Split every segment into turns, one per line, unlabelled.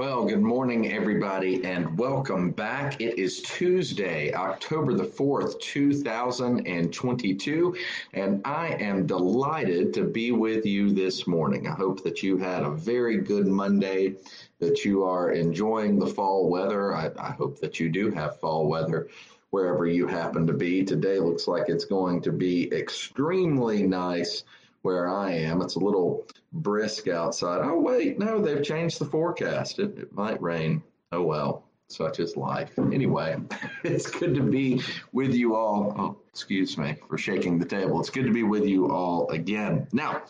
Well, good morning, everybody, and welcome back. It is Tuesday, October the 4th, 2022, and I am delighted to be with you this morning. I hope that you had a very good Monday, that you are enjoying the fall weather. I, I hope that you do have fall weather wherever you happen to be. Today looks like it's going to be extremely nice where I am. It's a little brisk outside. Oh, wait, no, they've changed the forecast. It, it might rain. Oh, well, such is life. Anyway, it's good to be with you all. Oh, excuse me for shaking the table. It's good to be with you all again. Now,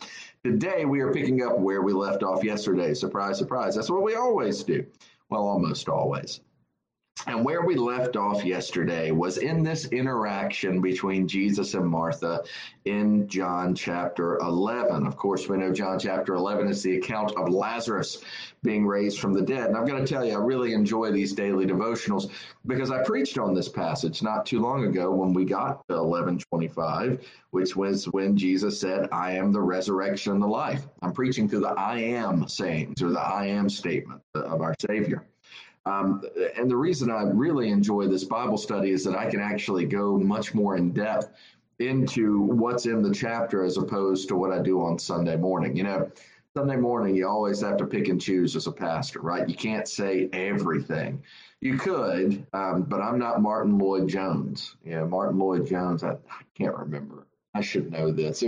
today we are picking up where we left off yesterday. Surprise, surprise. That's what we always do. Well, almost always. And where we left off yesterday was in this interaction between Jesus and Martha in John chapter 11. Of course, we know John chapter 11 is the account of Lazarus being raised from the dead. And I'm going to tell you, I really enjoy these daily devotionals because I preached on this passage not too long ago when we got to 1125, which was when Jesus said, I am the resurrection and the life. I'm preaching through the I am sayings or the I am statement of our Savior. Um, and the reason I really enjoy this Bible study is that I can actually go much more in depth into what's in the chapter as opposed to what I do on Sunday morning. You know, Sunday morning, you always have to pick and choose as a pastor, right? You can't say everything. You could, um, but I'm not Martyn Lloyd-Jones. Yeah, Martyn Lloyd-Jones, I, I can't remember I should know this.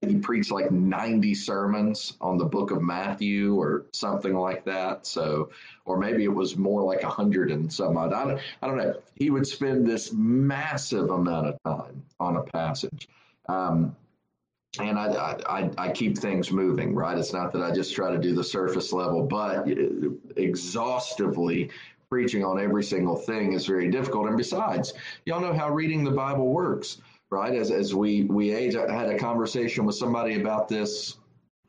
He preached like 90 sermons on the book of Matthew or something like that. So, or maybe it was more like 100 and some odd. I don't, I don't know. He would spend this massive amount of time on a passage. Um, and I, I, I keep things moving, right? It's not that I just try to do the surface level, but exhaustively preaching on every single thing is very difficult. And besides, y'all know how reading the Bible works right? As as we we age, I had a conversation with somebody about this.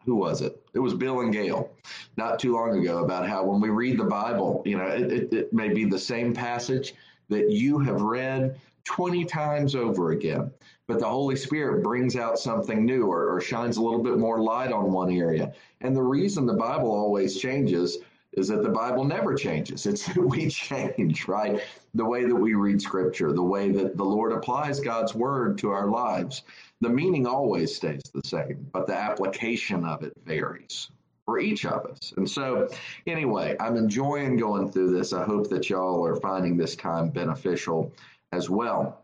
Who was it? It was Bill and Gail, not too long ago, about how when we read the Bible, you know, it, it, it may be the same passage that you have read 20 times over again, but the Holy Spirit brings out something new or, or shines a little bit more light on one area. And the reason the Bible always changes is that the Bible never changes. It's we change, right? The way that we read scripture, the way that the Lord applies God's word to our lives. The meaning always stays the same, but the application of it varies for each of us. And so, anyway, I'm enjoying going through this. I hope that y'all are finding this time beneficial as well.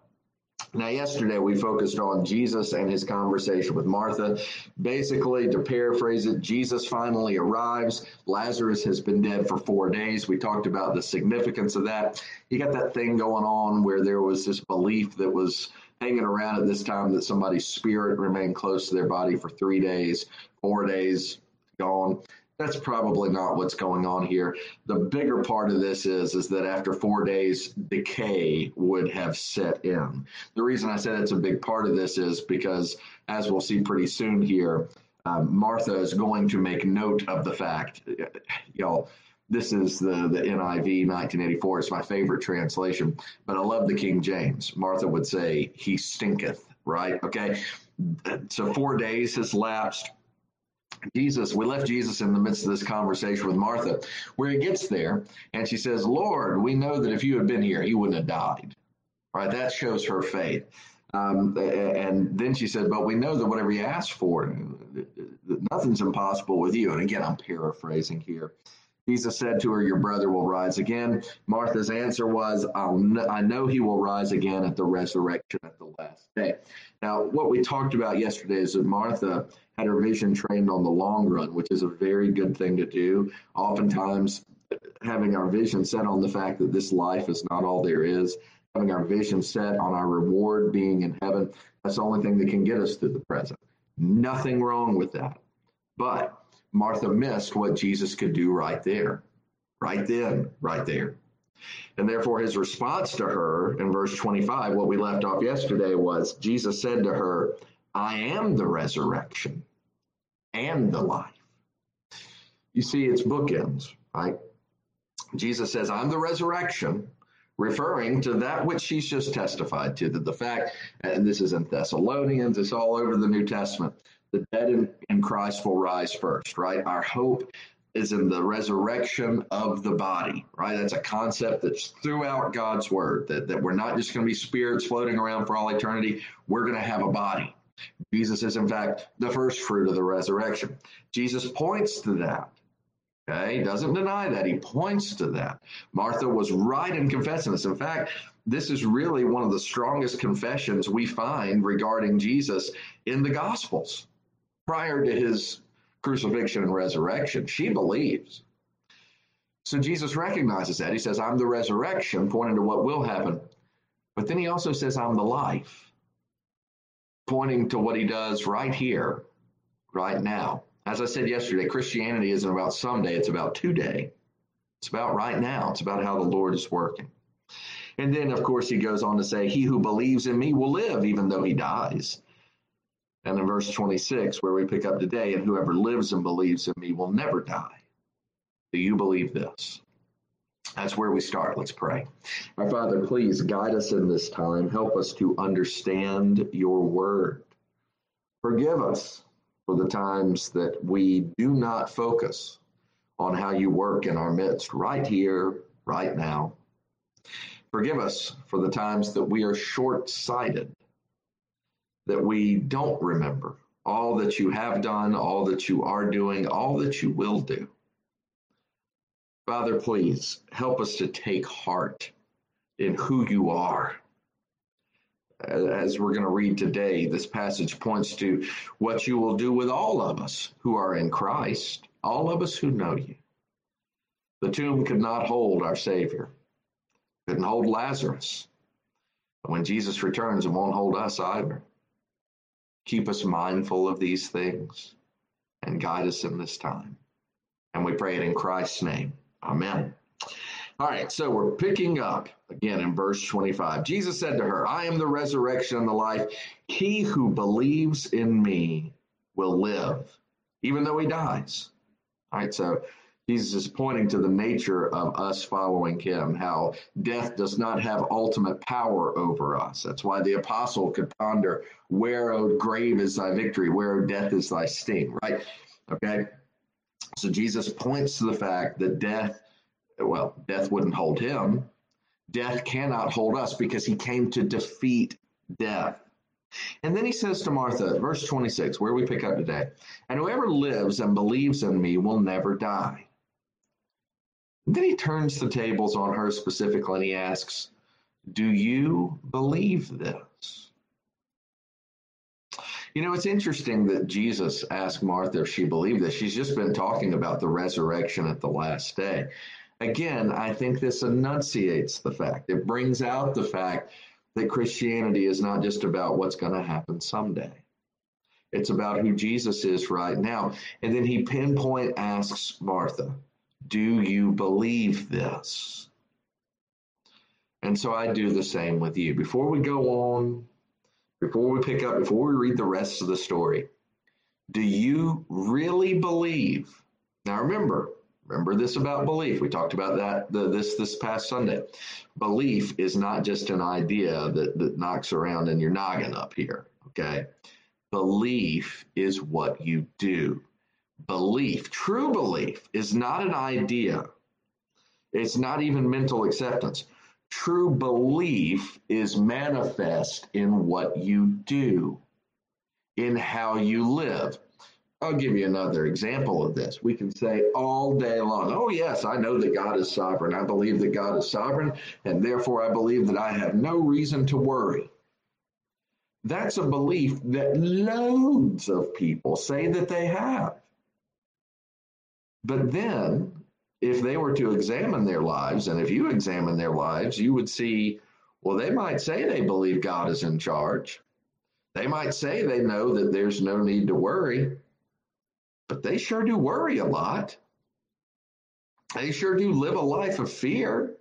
Now, yesterday we focused on Jesus and his conversation with Martha. Basically, to paraphrase it, Jesus finally arrives. Lazarus has been dead for four days. We talked about the significance of that. You got that thing going on where there was this belief that was hanging around at this time that somebody's spirit remained close to their body for three days, four days, gone that's probably not what's going on here. The bigger part of this is is that after four days, decay would have set in. The reason I said it's a big part of this is because, as we'll see pretty soon here, um, Martha is going to make note of the fact, y'all. This is the the NIV 1984. It's my favorite translation, but I love the King James. Martha would say, "He stinketh." Right? Okay. So four days has lapsed Jesus, we left Jesus in the midst of this conversation with Martha, where he gets there and she says, Lord, we know that if you had been here, he wouldn't have died. Right? That shows her faith. Um, and then she said, But we know that whatever you ask for, nothing's impossible with you. And again, I'm paraphrasing here. Jesus said to her, Your brother will rise again. Martha's answer was, i know he will rise again at the resurrection at the last day. Now, what we talked about yesterday is that Martha had her vision trained on the long run, which is a very good thing to do. Oftentimes, having our vision set on the fact that this life is not all there is, having our vision set on our reward being in heaven, that's the only thing that can get us through the present. Nothing wrong with that. But Martha missed what Jesus could do right there, right then, right there. And therefore, his response to her in verse 25, what we left off yesterday, was Jesus said to her, I am the resurrection and the life. You see, it's bookends, right? Jesus says, I'm the resurrection, referring to that which she's just testified to, that the fact, and this is in Thessalonians, it's all over the New Testament, the dead in, in Christ will rise first, right? Our hope is in the resurrection of the body, right? That's a concept that's throughout God's word, that, that we're not just going to be spirits floating around for all eternity. We're going to have a body. Jesus is, in fact, the first fruit of the resurrection. Jesus points to that. Okay, he doesn't deny that. He points to that. Martha was right in confessing this. In fact, this is really one of the strongest confessions we find regarding Jesus in the Gospels prior to his crucifixion and resurrection. She believes. So Jesus recognizes that. He says, I'm the resurrection, pointing to what will happen. But then he also says, I'm the life, pointing to what he does right here, right now. As I said yesterday, Christianity isn't about someday, it's about today. It's about right now. It's about how the Lord is working. And then, of course, he goes on to say, He who believes in me will live even though he dies. And in verse 26, where we pick up today, and whoever lives and believes in me will never die. Do you believe this? That's where we start. Let's pray. Our Father, please guide us in this time. Help us to understand your word. Forgive us for the times that we do not focus on how you work in our midst, right here, right now. Forgive us for the times that we are short sighted that we don't remember all that you have done, all that you are doing, all that you will do. Father, please help us to take heart in who you are. As we're going to read today, this passage points to what you will do with all of us who are in Christ, all of us who know you. The tomb could not hold our Savior, couldn't hold Lazarus. When Jesus returns, it won't hold us either. Keep us mindful of these things and guide us in this time. And we pray it in Christ's name. Amen. All right, so we're picking up again in verse 25. Jesus said to her, I am the resurrection and the life. He who believes in me will live, even though he dies. All right, so Jesus is pointing to the nature of us following him, how death does not have ultimate power over us. That's why the apostle could ponder, Where, O grave, is thy victory? Where, O death, is thy sting? Right? Okay? So Jesus points to the fact that death, well, death wouldn't hold him. Death cannot hold us because he came to defeat death. And then he says to Martha, verse 26, where we pick up today, and whoever lives and believes in me will never die. Then he turns the tables on her specifically and he asks, Do you believe this? You know, it's interesting that Jesus asked Martha if she believed this. She's just been talking about the resurrection at the last day. Again, I think this enunciates the fact, it brings out the fact that Christianity is not just about what's going to happen someday. It's about who Jesus is right now. And then he pinpoint asks Martha, do you believe this? And so I do the same with you. Before we go on, before we pick up, before we read the rest of the story, do you really believe? Now remember, remember this about belief. We talked about that the, this this past Sunday. Belief is not just an idea that, that knocks around in your noggin up here. Okay. Belief is what you do. Belief, true belief, is not an idea. It's not even mental acceptance. True belief is manifest in what you do, in how you live. I'll give you another example of this. We can say all day long, oh, yes, I know that God is sovereign. I believe that God is sovereign, and therefore I believe that I have no reason to worry. That's a belief that loads of people say that they have. But then, if they were to examine their lives, and if you examine their lives, you would see, well, they might say they believe God is in charge. They might say they know that there's no need to worry, but they sure do worry a lot. They sure do live a life of fear.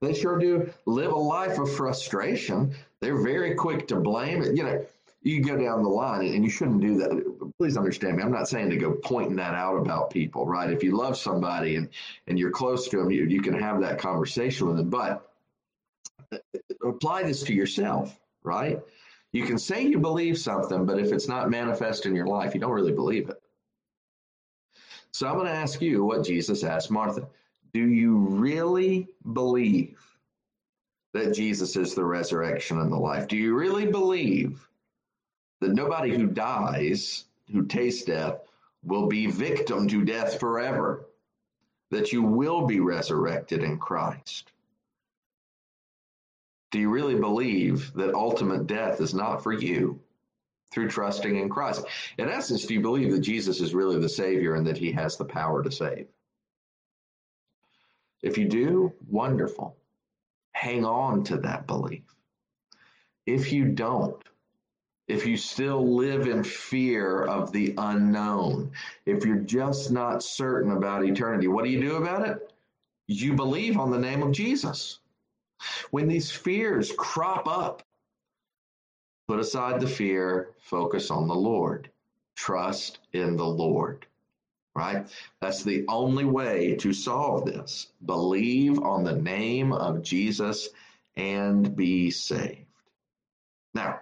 They sure do live a life of frustration. They're very quick to blame. It, you know, you go down the line and you shouldn't do that. Please understand me. I'm not saying to go pointing that out about people, right? If you love somebody and, and you're close to them, you, you can have that conversation with them, but uh, apply this to yourself, right? You can say you believe something, but if it's not manifest in your life, you don't really believe it. So I'm going to ask you what Jesus asked Martha. Do you really believe that Jesus is the resurrection and the life? Do you really believe that nobody who dies, who tastes death, will be victim to death forever? That you will be resurrected in Christ? Do you really believe that ultimate death is not for you through trusting in Christ? In essence, do you believe that Jesus is really the Savior and that He has the power to save? If you do, wonderful. Hang on to that belief. If you don't, if you still live in fear of the unknown, if you're just not certain about eternity, what do you do about it? You believe on the name of Jesus. When these fears crop up, put aside the fear, focus on the Lord. Trust in the Lord, right? That's the only way to solve this. Believe on the name of Jesus and be saved. Now,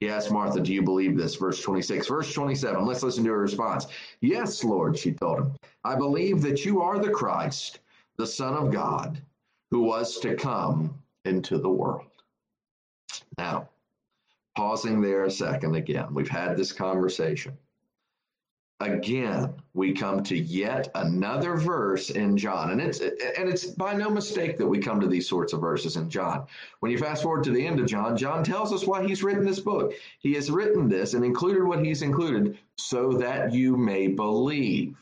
he asked Martha, Do you believe this? Verse 26. Verse 27, let's listen to her response. Yes, Lord, she told him. I believe that you are the Christ, the Son of God who was to come into the world. Now, pausing there a second again, we've had this conversation. Again, we come to yet another verse in John, and it's and it's by no mistake that we come to these sorts of verses in John. When you fast forward to the end of John, John tells us why he's written this book. He has written this and included what he's included so that you may believe.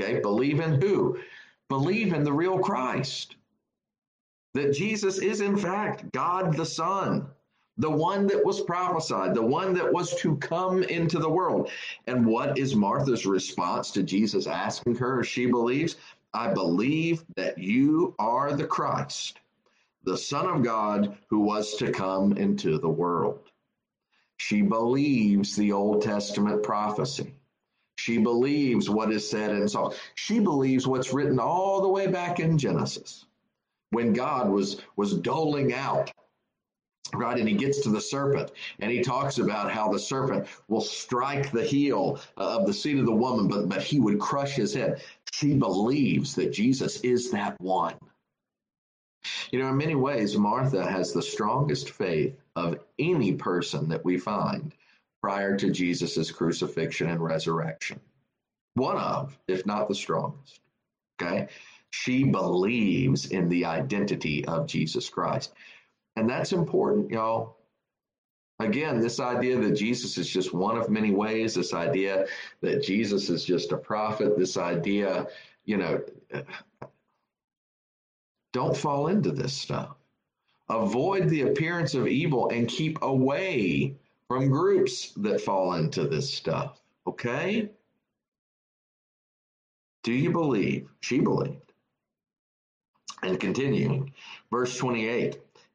Okay, believe in who? Believe in the real Christ that Jesus is, in fact, God the Son, the one that was prophesied, the one that was to come into the world. And what is Martha's response to Jesus asking her she believes? I believe that you are the Christ, the Son of God who was to come into the world. She believes the Old Testament prophecy. She believes what is said in Psalm. She believes what's written all the way back in Genesis when God was was doling out right and he gets to the serpent and he talks about how the serpent will strike the heel uh, of the seed of the woman but but he would crush his head. She believes that jesus is that one. You know in many ways martha has the strongest faith of any person that we find prior to jesus' crucifixion and resurrection. One of if not the strongest okay? She believes in the identity of Jesus Christ. And that's important, y'all. Again, this idea that Jesus is just one of many ways, this idea that Jesus is just a prophet, this idea, you know, don't fall into this stuff. Avoid the appearance of evil and keep away from groups that fall into this stuff. Okay? Do you believe? She believed and continuing, verse 28.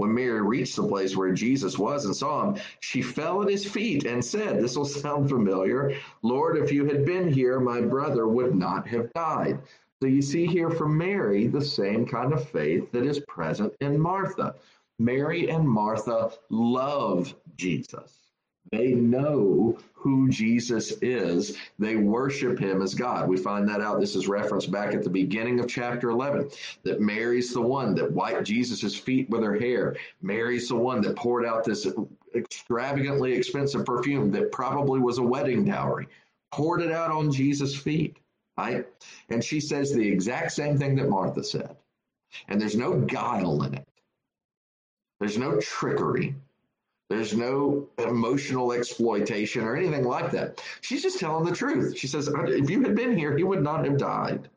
When Mary reached the place where Jesus was and saw him, she fell at his feet and said, This will sound familiar. Lord, if you had been here, my brother would not have died. So you see here from Mary the same kind of faith that is present in Martha. Mary and Martha love Jesus. They know who Jesus is. They worship him as God. We find that out. This is referenced back at the beginning of chapter 11 that Mary's the one that wiped Jesus' feet with her hair. Mary's the one that poured out this extravagantly expensive perfume that probably was a wedding dowry, poured it out on Jesus' feet, right? And she says the exact same thing that Martha said. And there's no guile in it, there's no trickery. There's no emotional exploitation or anything like that. She's just telling the truth. She says, if you had been here, he would not have died.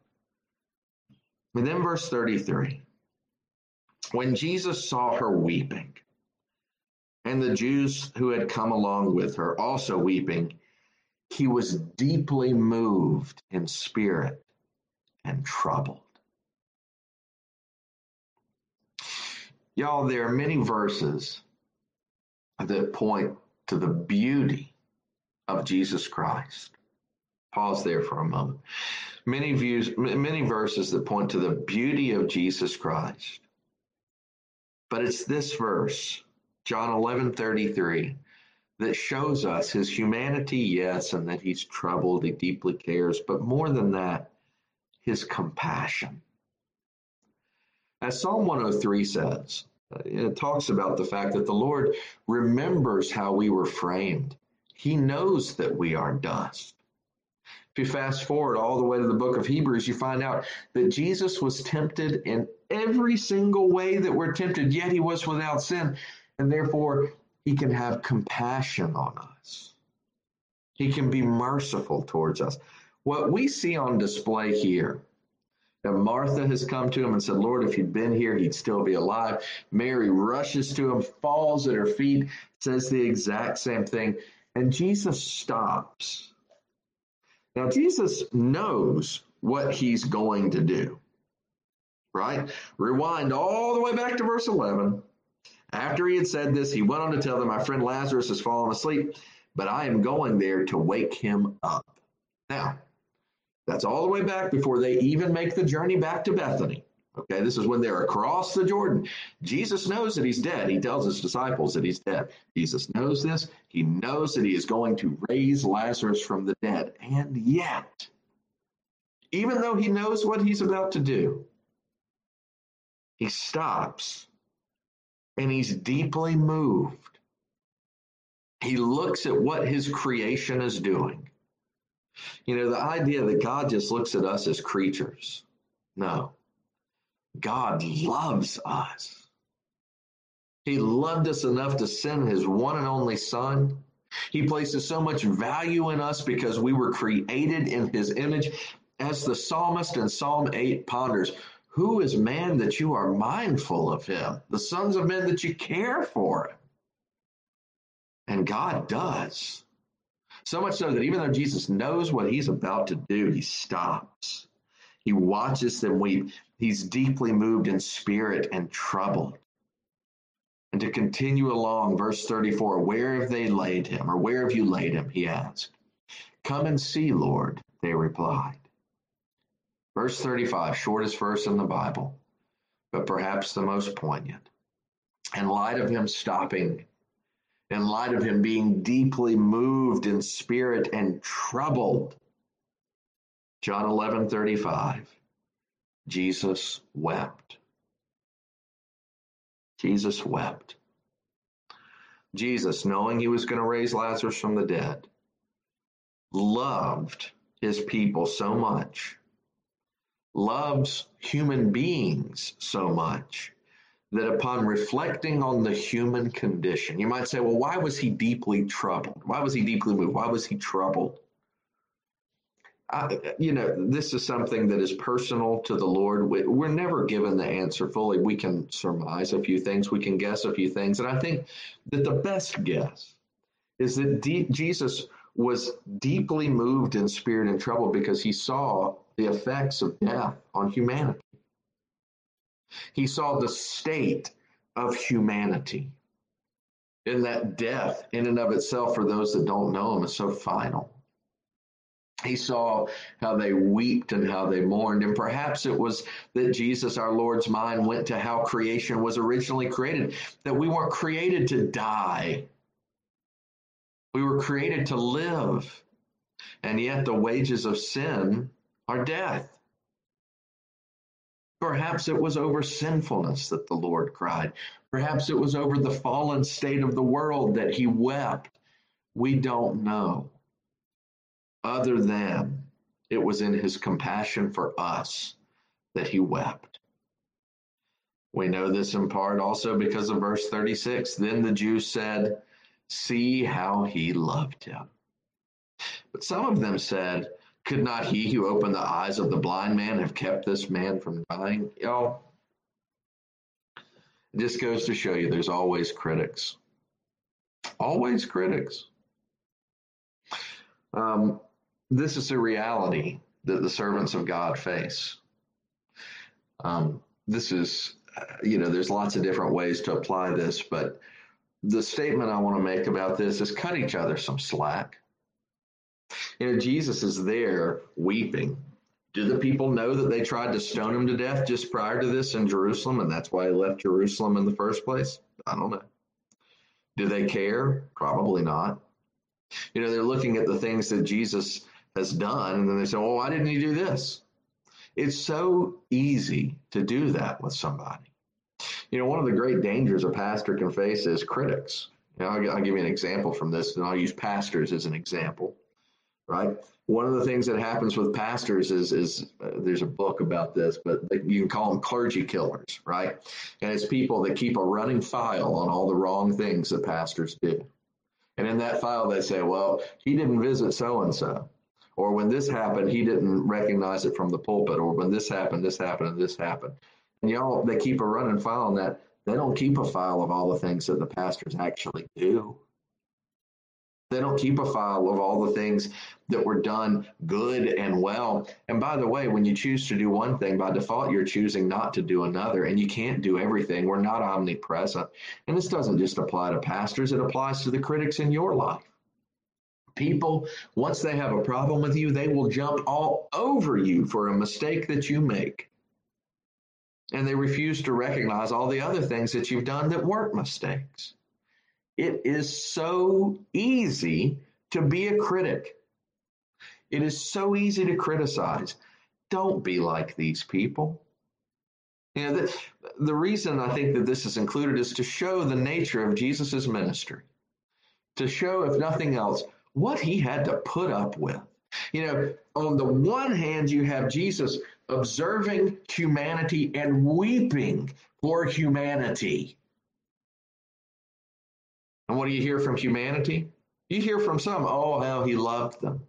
And then verse 33 when Jesus saw her weeping, and the Jews who had come along with her also weeping, he was deeply moved in spirit and troubled. Y'all, there are many verses that point to the beauty of Jesus Christ. Pause there for a moment. Many views, many verses that point to the beauty of Jesus Christ. But it's this verse, John 11 33, that shows us his humanity, yes, and that he's troubled, he deeply cares, but more than that, his compassion. As Psalm 103 says, Uh, it talks about the fact that the Lord remembers how we were framed. He knows that we are dust. If you fast forward all the way to the book of Hebrews, you find out that Jesus was tempted in every single way that we're tempted, yet he was without sin. And therefore, he can have compassion on us. He can be merciful towards us. What we see on display here now, Martha has come to him and said, Lord, if you'd been here, he'd still be alive. Mary rushes to him, falls at her feet, says the exact same thing. And Jesus stops. Now, Jesus knows what he's going to do, right? Rewind all the way back to verse 11. After he had said this, he went on to tell them, My friend Lazarus has fallen asleep, but I am going there to wake him up. Now, that's all the way back before they even make the journey back to Bethany. Okay, this is when they're across the Jordan. Jesus knows that he's dead. He tells his disciples that he's dead. Jesus knows this. He knows that he is going to raise Lazarus from the dead. And yet, even though he knows what he's about to do, he stops and he's deeply moved. He looks at what his creation is doing you know, the idea that God just looks at us as creatures. No. God loves us. He loved us enough to send his one and only Son. He places so much value in us because we were created in his image. As the psalmist in Psalm 8 ponders, who is man that you are mindful of him? The sons of men that you care for. And God does. So much so that even though Jesus knows what he's about to do, he stops. He watches them weep. He's deeply moved in spirit and troubled. And to continue along, verse 34 Where have they laid him, or where have you laid him? He asked. Come and see, Lord, they replied. Verse 35, shortest verse in the Bible, but perhaps the most poignant. In light of him stopping in light of him being deeply moved in spirit and troubled. John 11 35. Jesus wept. Jesus wept. Jesus, knowing he was going to raise Lazarus from the dead, loved his people so much, loves human beings so much, that upon reflecting on the human condition, you might say, well, why was he deeply troubled? Why was he deeply moved? Why was he troubled? I, you know, this is something that is personal to the Lord. We're never given the answer fully. We can surmise a few things, we can guess a few things. And I think that the best guess is that Jesus was deeply moved in spirit and trouble because he saw the effects of death on humanity. He saw the state of humanity. And that death, in and of itself, for those that don't know him, is so final. He saw how they wept and how they mourned. And perhaps it was that Jesus, our Lord's mind, went to how creation was originally created, that we weren't created to die, we were created to live. And yet the wages of sin are death. Perhaps it was over sinfulness that the Lord cried. Perhaps it was over the fallen state of the world that he wept. We don't know. Other than it was in his compassion for us that he wept. We know this in part also because of verse 36. Then the Jews said, See how he loved him. But some of them said, could not he who opened the eyes of the blind man have kept this man from dying? Y'all, just goes to show you there's always critics. Always critics. Um, this is a reality that the servants of God face. Um, this is, you know, there's lots of different ways to apply this, but the statement I want to make about this is cut each other some slack. You know, Jesus is there weeping. Do the people know that they tried to stone him to death just prior to this in Jerusalem, and that's why he left Jerusalem in the first place? I don't know. Do they care? Probably not. You know, they're looking at the things that Jesus has done, and then they say, well, why didn't he do this? It's so easy to do that with somebody. You know, one of the great dangers a pastor can face is critics. You know, I'll, I'll give you an example from this, and I'll use pastors as an example, right? One of the things that happens with pastors is, is uh, there's a book about this, but you can call them clergy killers, right? And it's people that keep a running file on all the wrong things that pastors do. And in that file, they say, well, he didn't visit so and so. Or when this happened, he didn't recognize it from the pulpit. Or when this happened, this happened, and this happened. And y'all, they keep a running file on that. They don't keep a file of all the things that the pastors actually do. They don't keep a file of all the things that were done good and well. And by the way, when you choose to do one thing, by default, you're choosing not to do another. And you can't do everything. We're not omnipresent. And this doesn't just apply to pastors, it applies to the critics in your life. People, once they have a problem with you, they will jump all over you for a mistake that you make. And they refuse to recognize all the other things that you've done that weren't mistakes. It is so easy to be a critic. It is so easy to criticize. Don't be like these people. You know, the, the reason I think that this is included is to show the nature of Jesus' ministry, to show, if nothing else, what he had to put up with. You know, on the one hand, you have Jesus observing humanity and weeping for humanity. And what do you hear from humanity? You hear from some, oh, how he loved them,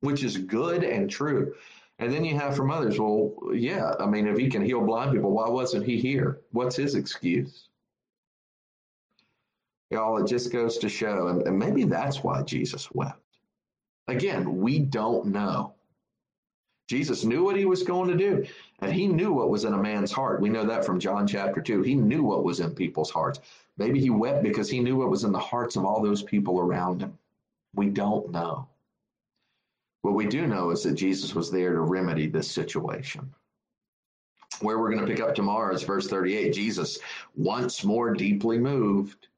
which is good and true. And then you have from others, well, yeah, I mean, if he can heal blind people, why wasn't he here? What's his excuse? Y'all, it just goes to show, and, and maybe that's why Jesus wept. Again, we don't know. Jesus knew what he was going to do, and he knew what was in a man's heart. We know that from John chapter 2. He knew what was in people's hearts. Maybe he wept because he knew what was in the hearts of all those people around him. We don't know. What we do know is that Jesus was there to remedy this situation. Where we're going to pick up tomorrow is verse 38. Jesus, once more deeply moved.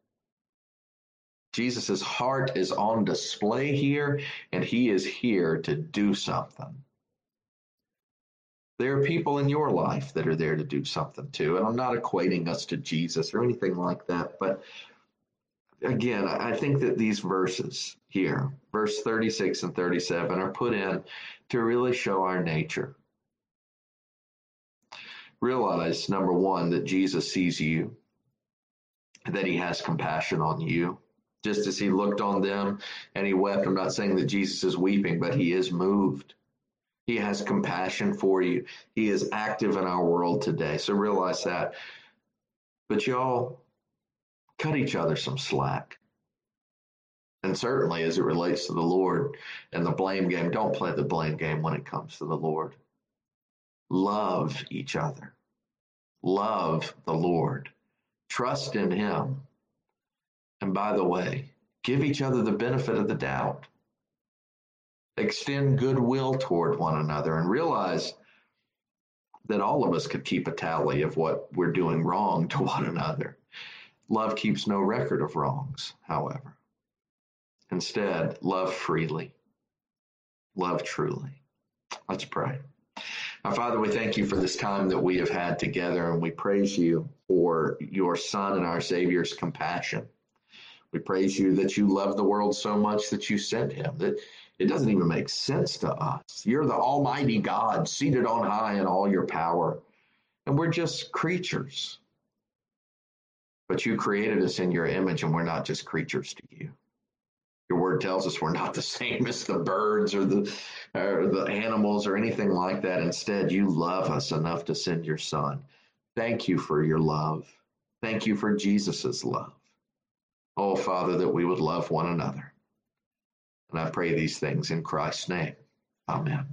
Jesus' heart is on display here, and he is here to do something. There are people in your life that are there to do something too. And I'm not equating us to Jesus or anything like that. But again, I think that these verses here, verse 36 and 37, are put in to really show our nature. Realize, number one, that Jesus sees you, that he has compassion on you. Just as he looked on them and he wept. I'm not saying that Jesus is weeping, but he is moved. He has compassion for you. He is active in our world today. So realize that. But y'all, cut each other some slack. And certainly as it relates to the Lord and the blame game, don't play the blame game when it comes to the Lord. Love each other. Love the Lord. Trust in Him. And by the way, give each other the benefit of the doubt extend goodwill toward one another and realize that all of us could keep a tally of what we're doing wrong to one another. Love keeps no record of wrongs, however. Instead, love freely, love truly. Let's pray. Our Father, we thank you for this time that we have had together, and we praise you for your Son and our Savior's compassion. We praise you that you love the world so much that you sent him, that it doesn't even make sense to us. You're the Almighty God, seated on high in all your power, and we're just creatures. But you created us in your image, and we're not just creatures to you. Your word tells us we're not the same as the birds or the or the animals or anything like that. Instead, you love us enough to send your son. Thank you for your love. Thank you for Jesus's love. Oh, Father, that we would love one another. And I pray these things in Christ's name. Amen.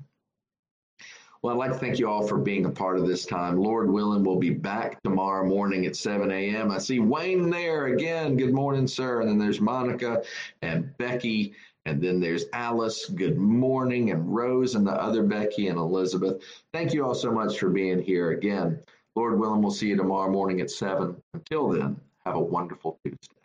Well, I'd like to thank you all for being a part of this time. Lord willing, we'll be back tomorrow morning at 7 a.m. I see Wayne there again. Good morning, sir. And then there's Monica and Becky. And then there's Alice. Good morning. And Rose and the other Becky and Elizabeth. Thank you all so much for being here again. Lord willing, we'll see you tomorrow morning at 7. Until then, have a wonderful Tuesday.